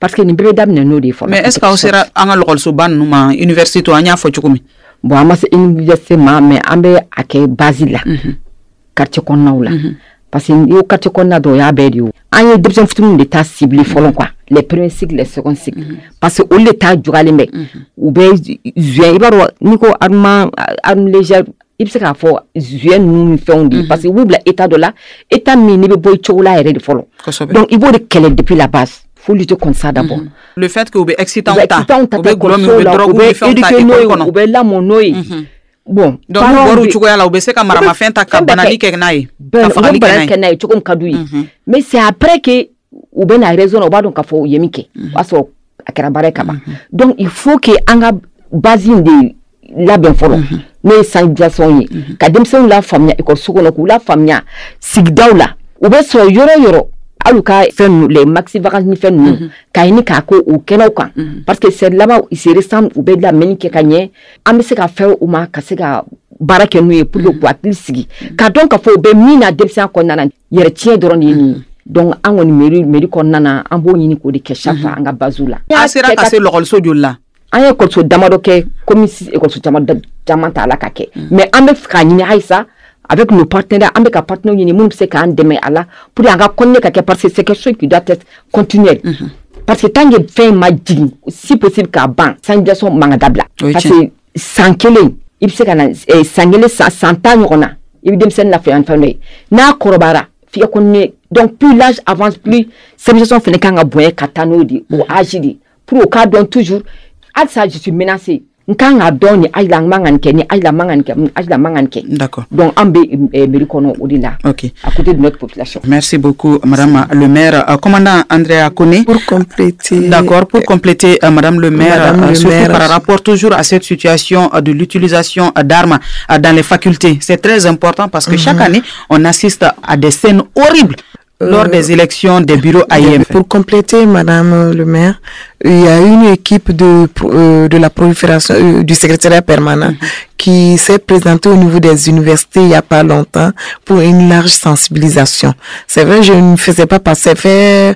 Parce que nin bɛɛ bɛ daminɛ n'o de ye fɔlɔ mais est ce que aw sera an ka lɔgɔlisoba ninnu ma université an y'a fɔ cogo min bon an ma se université ma mais an bɛ a kɛ base la quartier kɔnɔnaw la parce que y'o kɔnɔna o y'a bɛɛ de ye an ye denmisɛn fitininw de ta ciblé fɔlɔ quoi. Les premiers cycles les seconds cycles. Mm -hmm. parce que olu de ta jugalen bɛ u bɛ zuɲɛ i b'a dɔn n'i ko arme arme légère i bɛ se k'a fɔ zuɲɛ ninnu ni fɛnw de ye parce que u b'u bila état dɔ la état min n'i bɛ bɔ i cogo la yɛrɛ de fɔlɔ donc i b'o de kɛlɛ depuis la base. Faut lutter contre ça d'abord. Mm -hmm. Le fait que vous êtes excitant, drogue, là mon noy. Bon donc n'u bɔra cogoya la u bɛ se ka maramafɛn ta ka banali kɛ n'a ye ka fagali kɛ n'a ye cogo min ka d'u ye mais c'est après que u bɛ na raison na u b'a dɔn k'a fɔ u ye min kɛ o b'a sɔrɔ a kɛra baara ye ka ban donc il faut que an ka base in de labɛn fɔlɔ n'o ye sensibilisation ye ka denmisɛnninw la faamuya ekɔliso kɔnɔ k'u la faamuya sigidaw la u bɛ sɔrɔ yɔrɔ yɔrɔ hali ka fɛn ninnu les maxi vacances ni fɛn ninnu k'a ɲini k'a ko o kɛnɛw kan. Parce que c'est laban c'est récent u bɛ lamɛnni kɛ ka ɲɛ an bɛ se ka fɛn u ma ka se ka baara kɛ n'u ye pour que k'u hakili sigi. K'a dɔn k'a fɔ u bɛ min na denmisɛnya kɔnɔna na yɛrɛ tiɲɛ dɔrɔn de ye nin ye. Donc an kɔni mairie mairie kɔnɔna na an b'o ɲini k'o de kɛ chaque fois an ka basew la. a sera ka se lɔgɔliso joli la. an ye ekɔliso damadɔ kɛ komi ekɔliso caman t'a la ka kɛ. Mais an bɛ fɛ k'a ɲini halisa avec nos partenaires an bɛ ka partenaires ɲini minnu bɛ se k'an dɛmɛ a la pour an ka continuer ka kɛ parce que c'est quelque chose qui doit être continuel mm -hmm. parce que tant que fɛn ma jigin si possible k'a ban sensibilisation man ka dabila parce que san kelen i bɛ se ka na eh, san kelen san san tan ɲɔgɔn na i bɛ denmisɛnnin lafiya ni fɛn dɔ ye n'a kɔrɔbayara f'i ka continuer donc plus l'âge avance plus sensibilisation fana kan ka bonya ka taa n'o de o âge de pour au cas toujours je suis menacée nkan ka dɔn ni ayi la n man ka nin kɛ ni ayi la man ka nin kɛ ayi la man ka nin kɛ d'accord. Donc an bɛ eh, mairie kɔnɔ o de la ok. À côté de notre population. Merci beaucoup madame le maire. Euh, commandant Andrea Kone. Pour compléter. D'accord, pour compléter, euh, Madame le maire, Madame euh, le surtout maire. par rapport toujours à cette situation euh, de euh, lors des élections des bureaux AIM. Pour compléter, Madame le maire, il y a une équipe de, euh, de la prolifération euh, du secrétariat permanent qui s'est présentée au niveau des universités il y a pas longtemps pour une large sensibilisation. C'est vrai, je ne faisais pas passer fait euh,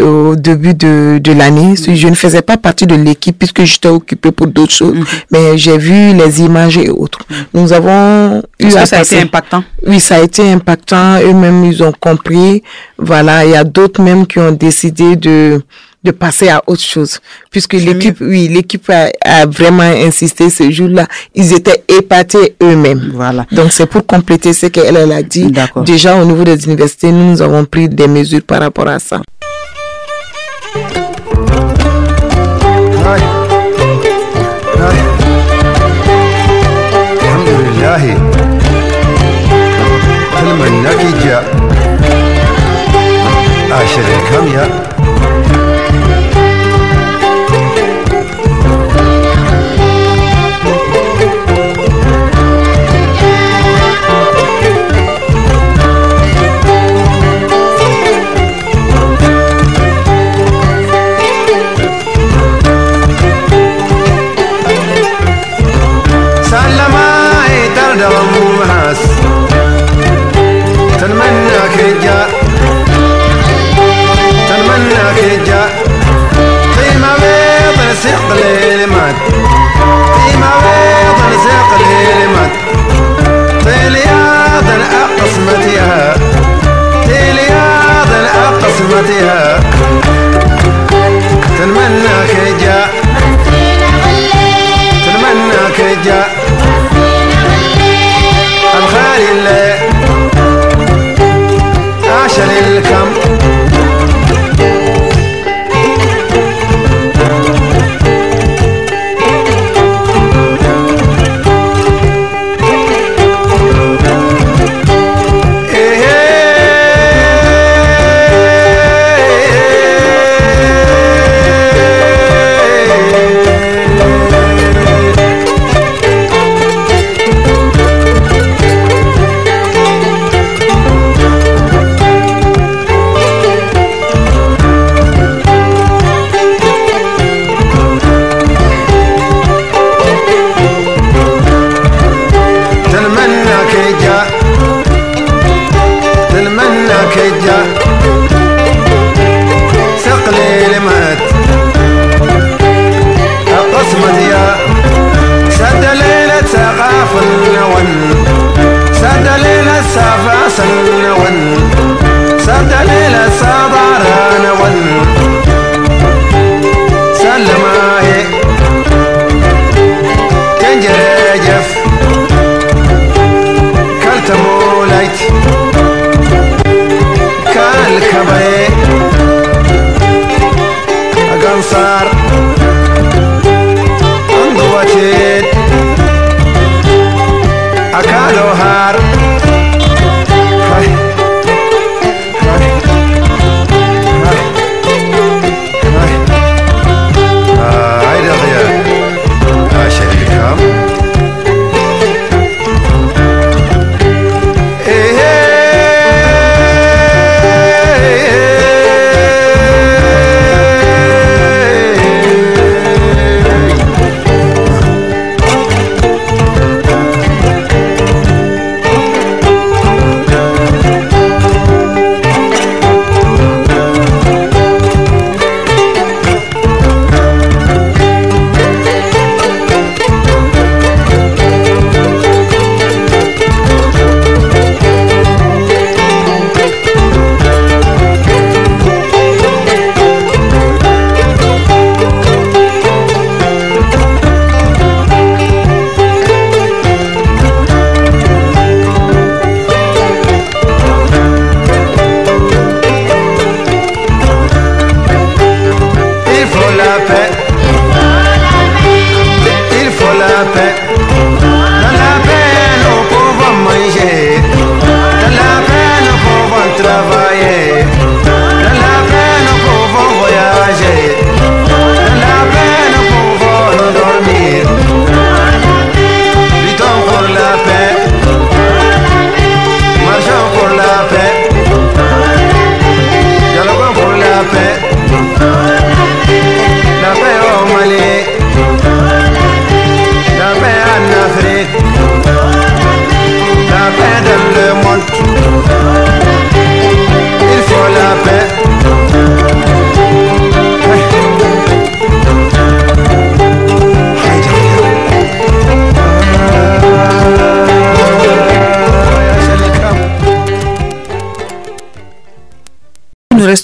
au début de, de l'année. Je ne faisais pas partie de l'équipe puisque j'étais occupée pour d'autres choses, mais j'ai vu les images et autres. Nous avons eu Est-ce à que ça a été impactant oui, ça a été impactant. Eux-mêmes, ils ont compris. Voilà, il y a d'autres même qui ont décidé de de passer à autre chose. Puisque l'équipe, oui, l'équipe a, a vraiment insisté ce jour-là. Ils étaient épatés eux-mêmes. Voilà. Donc, c'est pour compléter ce qu'elle elle a dit. Déjà, au niveau des universités, nous, nous avons pris des mesures par rapport à ça. Hi.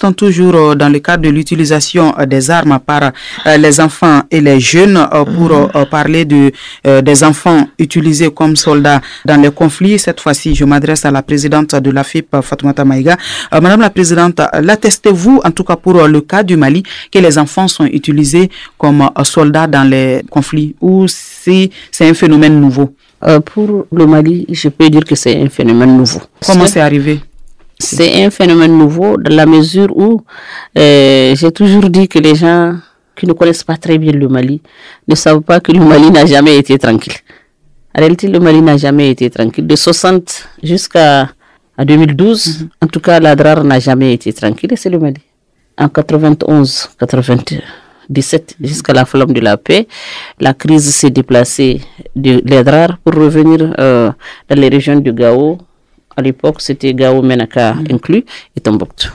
Restons toujours euh, dans le cadre de l'utilisation euh, des armes par les enfants et les jeunes pour mhm. parler de, des enfants utilisés comme soldats dans les conflits. Cette fois-ci, je m'adresse à la présidente de la FIP, Fatoumata Maïga. Madame la présidente, l'attestez-vous, en tout cas pour le cas du Mali, que les enfants sont utilisés comme soldats dans les conflits ou si c'est un phénomène nouveau? Pour le Mali, je peux dire que c'est un phénomène nouveau. Comment c'est arrivé? C'est un phénomène nouveau dans la mesure où euh, j'ai toujours dit que les gens qui ne connaissent pas très bien le Mali ne savent pas que le Mali n'a jamais été tranquille. En réalité, le Mali n'a jamais été tranquille. De 60 jusqu'à 2012, mhm. en tout cas, l'Adrar n'a jamais été tranquille et c'est le Mali. En 91, 97, jusqu'à la flamme de la paix, la crise s'est déplacée de l'Adrar pour revenir euh, dans les régions du Gao, à l'époque, c'était Gao Menaka mm. inclus et Tombouctou.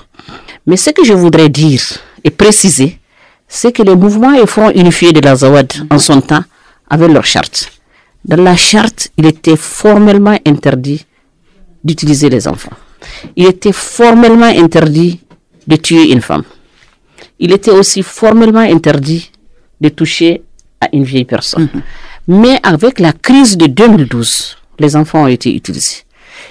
Mais ce que je voudrais dire et préciser, c'est que les mouvements et fronts unifiés de la Zawad en son temps avaient leur charte. Dans la charte, il était formellement interdit d'utiliser les enfants. Il était formellement interdit de tuer une femme. Il était aussi formellement interdit de toucher à une vieille personne. Mm-hmm. Mais avec la crise de 2012, les enfants ont été utilisés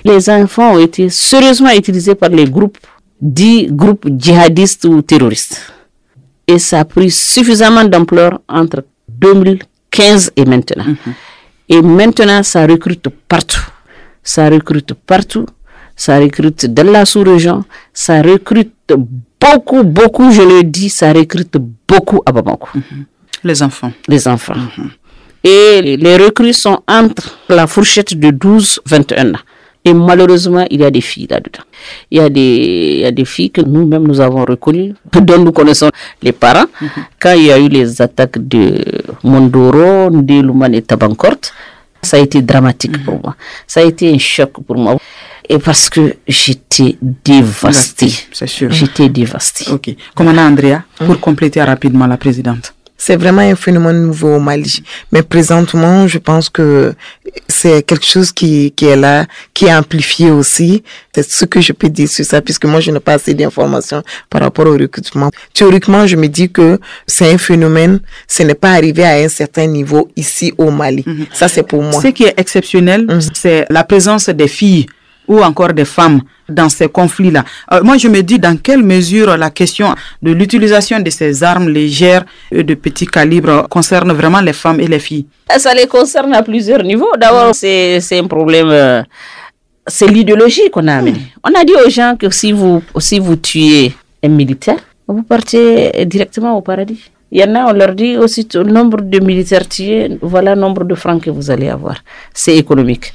les enfants ont été sérieusement utilisés par les groupes dits groupes djihadistes ou terroristes. Et ça a pris suffisamment d'ampleur entre 2015 et maintenant. Mhm. Et maintenant, ça recrute partout. Ça recrute partout. Ça recrute dans la sous-région. Ça recrute beaucoup, beaucoup, je le dis, ça recrute beaucoup à Bamako. Mhm. Les enfants. Les enfants. Mhm. Et les recrues sont entre la fourchette de 12-21 ans. Et malheureusement, il y a des filles là-dedans. Il y a des, il y a des filles que nous-mêmes nous avons reconnues, dont nous connaissons les parents. Mhm. Quand il y a eu les attaques de Mondoro, Ndeluman et Tabankort, ça a été dramatique pour mhm. moi. Ça a été un choc pour moi. Et parce que j'étais dévastée. C'est sûr. J'étais dévastée. Ok. Commandant Andrea, pour compléter rapidement la présidente. C'est vraiment un phénomène nouveau au Mali. Mais présentement, je pense que c'est quelque chose qui, qui est là, qui est amplifié aussi. C'est ce que je peux dire sur ça, puisque moi, je n'ai pas assez d'informations par rapport au recrutement. Théoriquement, je me dis que c'est un phénomène, ce n'est pas arrivé à un certain niveau ici au Mali. Mhm. Ça, c'est pour moi. Ce qui est exceptionnel, mhm. c'est la présence des filles ou encore des femmes dans ces conflits-là. Euh, moi, je me dis dans quelle mesure la question de l'utilisation de ces armes légères et de petit calibre concerne vraiment les femmes et les filles? Ça les concerne à plusieurs niveaux. D'abord, c'est un problème, euh, c'est l'idéologie qu'on a amené. On a dit aux gens que si vous, si vous tuez un militaire, vous partez directement au paradis. Il y en a, on leur dit aussi le nombre de militaires tués, voilà le nombre de francs que vous allez avoir. C'est économique.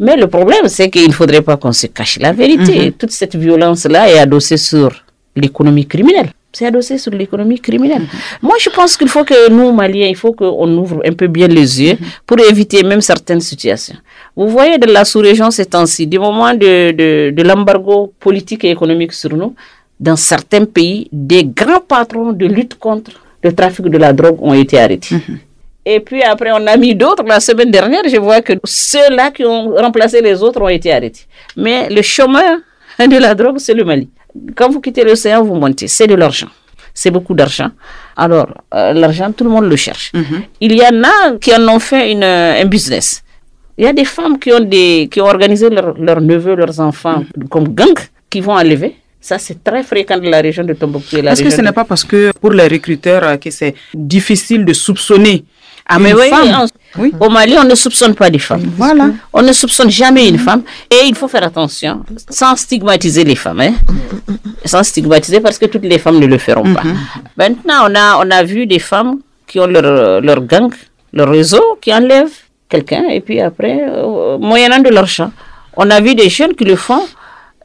Mais le problème, c'est qu'il ne faudrait pas qu'on se cache la vérité. Mhm. Toute cette violence-là est adossée sur l'économie criminelle. C'est adossé sur l'économie criminelle. Mhm. Moi, je pense qu'il faut que nous, Maliens, il faut qu'on ouvre un peu bien les yeux mhm. pour éviter même certaines situations. Vous voyez de la sous-région ces temps-ci, du moment de, de, de l'embargo politique et économique sur nous, dans certains pays, des grands patrons de lutte contre le trafic de la drogue ont été arrêtés. Et puis après, on a mis d'autres. La semaine dernière, je vois que ceux-là qui ont remplacé les autres ont été arrêtés. Mais le chemin de la drogue, c'est le Mali. Quand vous quittez l'océan, vous montez. C'est de l'argent. C'est beaucoup d'argent. Alors, euh, l'argent, tout le monde le cherche. Mhm. Il y en a qui en ont fait une, un business. Il y a des femmes qui ont, des, qui ont organisé leurs neveux, leurs enfants mhm. comme gang, qui vont enlever. Ça, c'est très fréquent dans la région de Tombouctou. Est-ce que ce n'est pas parce que pour les recruteurs euh, que c'est difficile de soupçonner ah, mais oui, Au Mali, on ne soupçonne pas des femmes. Voilà. On ne soupçonne jamais une femme. Et il faut faire attention, sans stigmatiser les femmes. Hein. Sans stigmatiser parce que toutes les femmes ne le feront pas. Mhm. Maintenant, on a, on a vu des femmes qui ont leur, leur gang, leur réseau, qui enlèvent quelqu'un et puis après, euh, moyennant de l'argent. On a vu des jeunes qui le font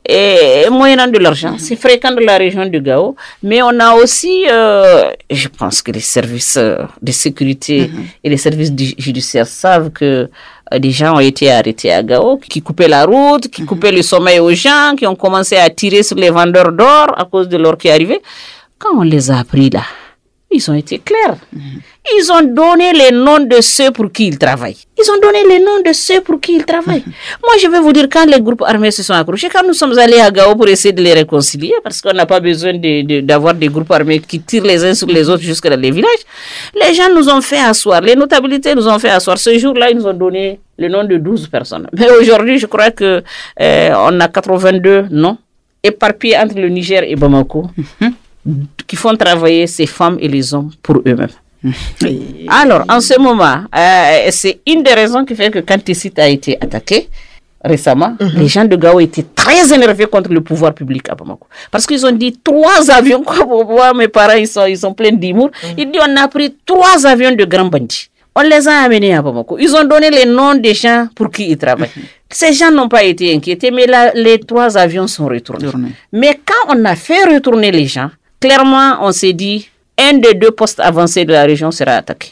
et moyennant de l'argent. C'est fréquent de la région du Gao, mais on a aussi, euh, je pense que les services euh, de sécurité mhm. et les services judiciaires savent que euh, des gens ont été arrêtés à Gao, qui coupaient la route, qui mhm. coupaient le sommeil aux gens, qui ont commencé à tirer sur les vendeurs d'or à cause de l'or qui arrivait. Quand on les a pris là, ils ont été clairs. Ils ont donné les noms de ceux pour qui ils travaillent. Ils ont donné les noms de ceux pour qui ils travaillent. Moi, je vais vous dire, quand les groupes armés se sont accrochés, quand nous sommes allés à Gao pour essayer de les réconcilier, parce qu'on n'a pas besoin d'avoir de, des groupes armés qui tirent les uns sur les autres jusque dans les villages, les gens nous ont fait asseoir, les notabilités nous ont fait asseoir. Ce jour-là, ils nous ont donné le nom de 12 personnes. Mais aujourd'hui, je crois que euh, on a 82 noms éparpillés entre le Niger et Bamako. Qui font travailler ces femmes et les hommes pour eux-mêmes. Alors, en ce moment, euh, c'est une des raisons qui fait que quand site a été attaqué récemment, mhm. les gens de Gao étaient très énervés contre le pouvoir public à Bamako. Parce qu'ils ont dit trois avions, quoi, mes parents, ils sont, ils sont pleins d'humour. Mhm. Ils disent, on a pris trois avions de grands bandits. On les a amenés à Bamako. Ils ont donné les noms des gens pour qui ils travaillent. Mhm. Ces gens n'ont pas été inquiétés, mais là, les trois avions sont retournés. Mais quand on a fait retourner les gens, clairement, on s'est dit, un des deux postes avancés de la région sera attaqué.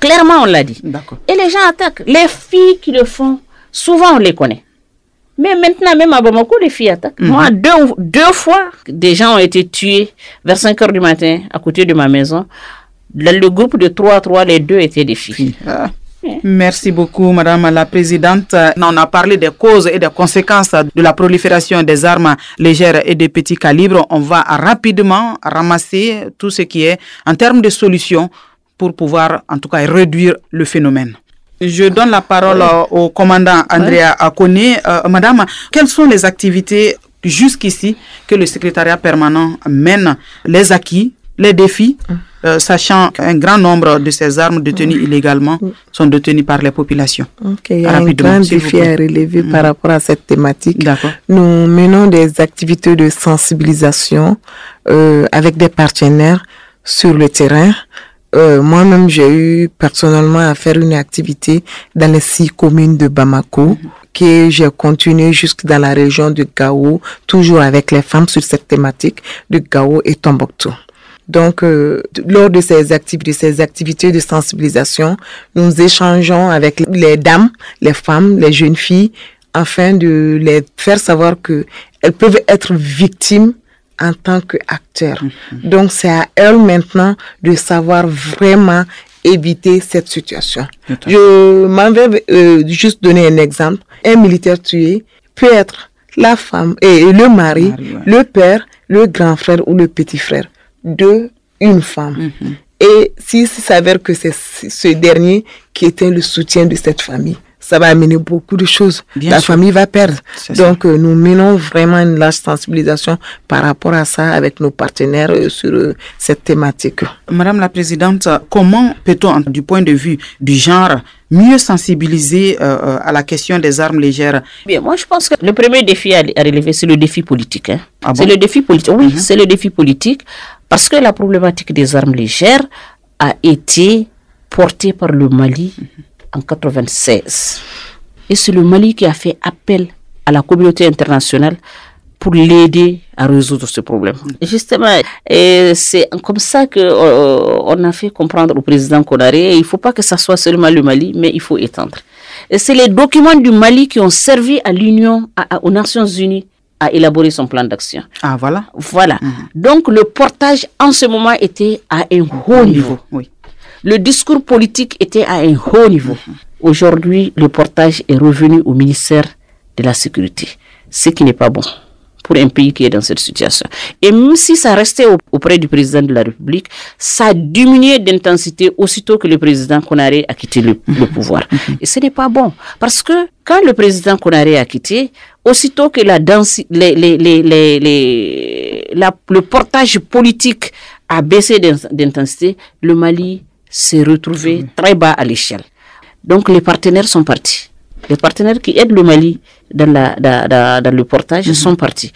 Clairement, on l'a dit. Et les gens attaquent. Les filles qui le font, souvent on les connaît. Mais maintenant, même à Bamako, les filles attaquent. Mhm. Moi, deux, deux fois, des gens ont été tués vers 5 heures du matin à côté de ma maison. Le, groupe de 3 à 3, les deux étaient des filles. Ah. Merci beaucoup, Madame la Présidente. On a parlé des causes et des conséquences de la prolifération des armes légères et de petits calibres. On va rapidement ramasser tout ce qui est en termes de solutions pour pouvoir, en tout cas, réduire le phénomène. Je donne la parole au commandant Andrea Akone. Euh, madame, quelles sont les activités jusqu'ici que le secrétariat permanent mène, les acquis, les défis? Hum. Euh, sachant qu'un grand nombre de ces armes détenues illégalement sont détenues par les populations. il y a un grand défi à relever par mm. rapport à cette thématique. Nous menons des activités de sensibilisation euh, avec des partenaires sur le terrain. Euh, moi-même, j'ai eu personnellement à faire une activité dans les six communes de Bamako, mm-hmm. que j'ai continué jusque dans la région de Gao, toujours avec les femmes sur cette thématique de Gao et Tombouctou. Donc, euh, lors de ces activités, ces activités de sensibilisation, nous échangeons avec les dames, les femmes, les jeunes filles, afin de les faire savoir que elles peuvent être victimes en tant qu'acteurs. Mhm. Donc, c'est à elles maintenant de savoir vraiment éviter cette situation. Je m'en vais euh, juste donner un exemple. Un militaire tué peut être la femme et le mari, le père, le grand frère ou le petit frère de une femme. Mhm. Et s'il s'avère que c'est ce dernier qui était le soutien de cette famille, ça va amener beaucoup de choses. la famille va perdre. Donc, euh, nous menons vraiment une large sensibilisation par rapport à ça avec nos partenaires euh, sur euh, cette thématique. Madame la Présidente, comment peut-on, du point de vue du genre, mieux sensibiliser à la question des armes légères? Bien, moi je pense que le premier défi à, relever, c'est le défi politique. Hein. Ah c'est le défi politique. Oui, mhm. c'est le défi politique parce que la problématique des armes légères a été portée par le Mali en 1996. Et c'est le Mali qui a fait appel à la communauté internationale pour l'aider à résoudre ce problème. justement, c'est comme ça que euh, on a fait comprendre au président Konaré, il ne faut pas que ça soit seulement le Mali, mais il faut étendre. Et c'est les documents du Mali qui ont servi à l'Union, aux Nations Unies, à élaborer son plan d'action. Ah, voilà. Voilà. Mhm. Donc, le portage en ce moment était à un haut niveau. Oui. Le discours politique était à un haut niveau. Mhm. Aujourd'hui, le portage est revenu au ministère de la Sécurité, ce qui n'est pas bon pour un pays qui est dans cette situation. Et même si ça restait auprès du président de la République, ça a diminué d'intensité aussitôt que le président Konaré a quitté le, le pouvoir. Mhm. Et ce n'est pas bon. Parce que quand le président Konaré a quitté, aussitôt que la danse, les, les, les, les, la, le portage politique a baissé d'intensité, le Mali s'est retrouvé très bas à l'échelle. Donc les partenaires sont partis. Les partenaires qui aident le Mali dans, la, dans, dans, le portage mhm. sont partis.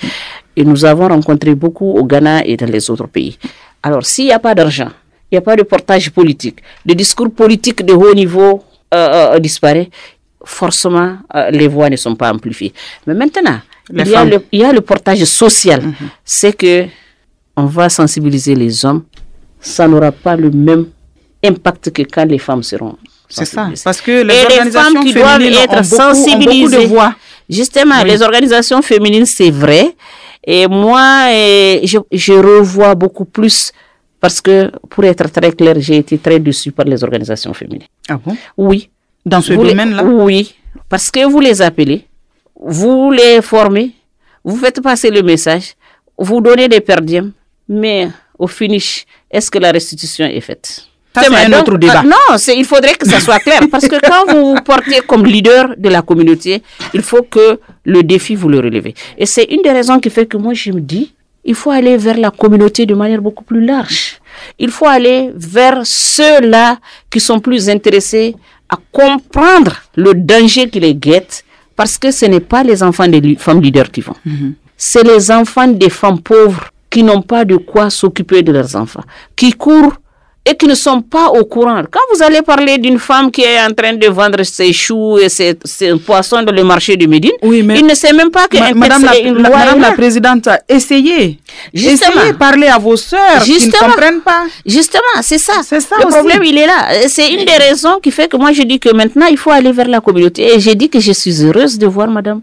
Et nous avons rencontré beaucoup au Ghana et dans les autres pays. Alors s'il n'y a pas d'argent, il n'y a pas de portage politique, le discours politique de haut niveau euh, euh, disparaît, forcément, euh, les voix ne sont pas amplifiées. Mais maintenant, il y, a le, il y, a le, portage social. Mhm. C'est que on va sensibiliser les hommes. Ça n'aura pas le même impact que quand les femmes seront c'est ça, parce que les Et organisations les femmes qui doivent être sensibilisées. de voix. Justement, les organisations féminines, c'est vrai. Et moi, je, je, revois beaucoup plus Parce que, pour être très clair, j'ai été très déçue par les organisations féminines. Ah bon? Oui. Dans ce domaine-là? Oui. Parce que vous les appelez, vous les formez, vous faites passer le message, vous donnez des per diem, mais au finish, est-ce que la restitution est faite? Ça, c'est un Donc, autre débat. ah, non, il faudrait que ça soit clair. Parce que quand vous vous portez comme leader de la communauté, il faut que le défi, vous le relevez. Et c'est une des raisons qui fait que moi, je me dis, il faut aller vers la communauté de manière beaucoup plus large. Il faut aller vers ceux-là qui sont plus intéressés à comprendre le danger qui les guette. Parce que ce n'est pas les enfants des femmes leaders qui vont. C'est les enfants des femmes pauvres qui n'ont pas de quoi s'occuper de leurs enfants, qui courent et qui ne sont pas au courant. Quand vous allez parler d'une femme qui est en train de vendre ses choux et ses, ses poissons dans le marché de Médine, Oui, mais- il ne sait même pas qu'un Ma- Madame, la, une loi Madame la. Présidente, essayez. Justement. Essayez, parlez à vos sœurs qui ne comprennent pas. Justement, c'est ça. Ça Le aussi. problème, il est là. C'est une des raisons qui fait que moi, je dis que maintenant, il faut aller vers la communauté. Et j'ai dit que je suis heureuse de voir Madame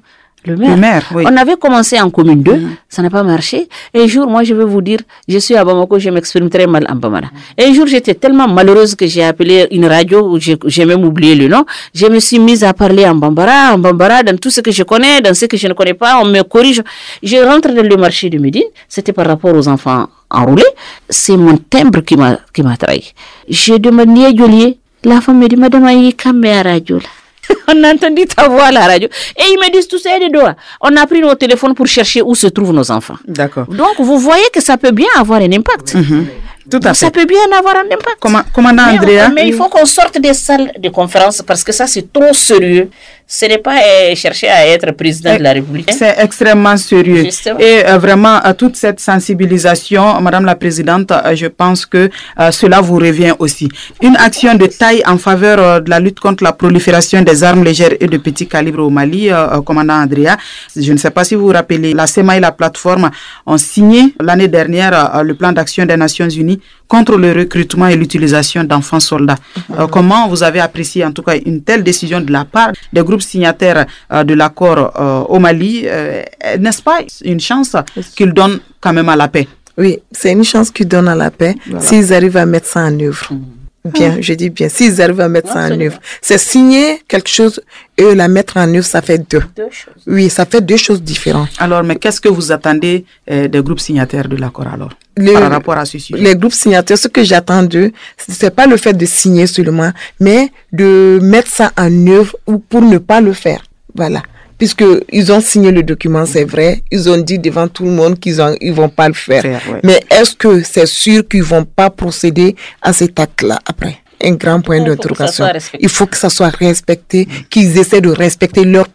le maire. Le maire, oui. On avait commencé en commune 2, ça n'a pas marché. Un jour, moi, je vais vous dire, je suis à Bamako, je m'exprime très mal en Bamana. Un jour, j'étais tellement malheureuse que j'ai appelé une radio, où j'ai j'ai même oublié le nom. Je me suis mise à parler en Bambara, en Bambara, dans tout ce que je connais, dans ce que je ne connais pas, on me corrige. Je rentre dans le marché de Médine, c'était par rapport aux enfants enrôlés. C'est mon timbre qui m'a trahi. Je demande Nia Joliet. La femme me dit, Madame Aïe, quand à radio là on a entendu ta voix à la radio. Et ils me disent tout ça de doigts. On a pris nos téléphones pour chercher où se trouvent nos enfants. D'accord. Donc, vous voyez que ça peut bien avoir un impact. Tout à Ça fait. peut bien avoir un impact. Comment- commandant mais, Andrea mais il faut qu'on sorte des salles de conférence parce que ça, c'est trop sérieux. Ce n'est pas euh, chercher à être président de la République. hein. C'est extrêmement sérieux. Justement. Et euh, vraiment, toute cette sensibilisation, Madame la Présidente, euh, je pense que euh, cela vous revient aussi. Une action de taille en faveur de la lutte contre la prolifération des armes légères et de petit calibre au Mali, commandant Andrea. Je ne sais pas si vous vous rappelez, la CEMA et la plateforme ont signé l'année dernière le plan d'action des Nations Unies contre le recrutement et l'utilisation d'enfants soldats. Euh, comment vous avez apprécié en tout cas une telle décision de la part des groupes signataires euh, de l'accord euh, au Mali euh, N'est-ce pas une chance qu'ils donnent quand même à la paix? Oui, c'est une chance qu'ils donnent à la paix s'ils arrivent à mettre ça en œuvre. Bien, je dis bien, s'ils arrivent à mettre ça en œuvre. C'est signer quelque chose et la mettre en œuvre, ça fait deux. Deux choses. Oui, ça fait deux choses différentes. Alors, mais qu'est-ce que vous attendez euh, des groupes signataires de l'accord alors? Le- par rapport à ce sujet Les groupes signataires, ce que j'attends d'eux, c'est pas le fait de signer seulement, mais de mettre ça en œuvre ou pour ne pas le faire. Voilà. Puisque ils ont signé le document, c'est vrai. Ils ont dit devant tout le monde qu'ils ont, ils vont pas le faire. Faire, ouais. Mais est-ce que c'est sûr qu'ils vont pas procéder à cet acte-là après? Un grand point d'interrogation. Il faut que ça soit respecté, qu'ils essaient de respecter leur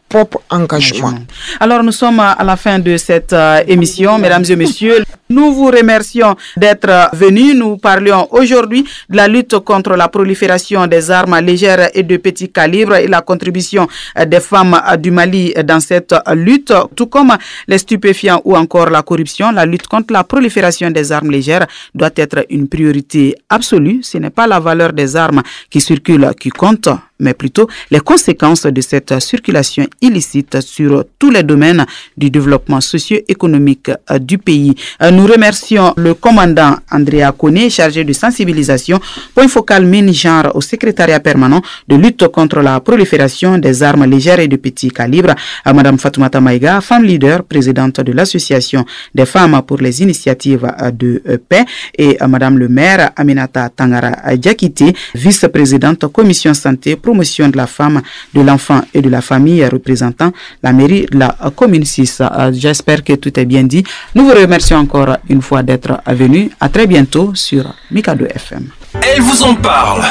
Alors, nous sommes à la fin de cette euh, émission, mesdames et messieurs. Nous vous remercions d'être euh, venus. Nous parlions aujourd'hui de la lutte contre la prolifération des armes légères et de petit calibre et la contribution euh, des femmes du Mali dans cette lutte, tout comme les stupéfiants ou encore la corruption. La lutte contre la prolifération des armes légères doit être une priorité absolue. Ce n'est pas la valeur des armes qui circulent qui compte, mais plutôt les conséquences de cette circulation illicite sur tous les domaines du développement socio-économique euh, du pays. Euh, Nous remercions le commandant Andrea Kone, chargé de sensibilisation, point focal mini-genre au secrétariat permanent de lutte contre la prolifération des armes légères et de petit calibre, à Madame Fatoumata Maïga, femme leader, présidente de l'association des femmes pour les initiatives euh, de euh, paix, et à Madame le maire Aminata Tangara Diakité, vice-présidente commission santé, promotion de la femme, de l'enfant et de la famille, représentant la mairie la commune 6. Euh, J'espère que tout est bien dit. Nous vous remercions encore une fois d'être venus. À très bientôt sur Mikado FM. Elle vous en parle.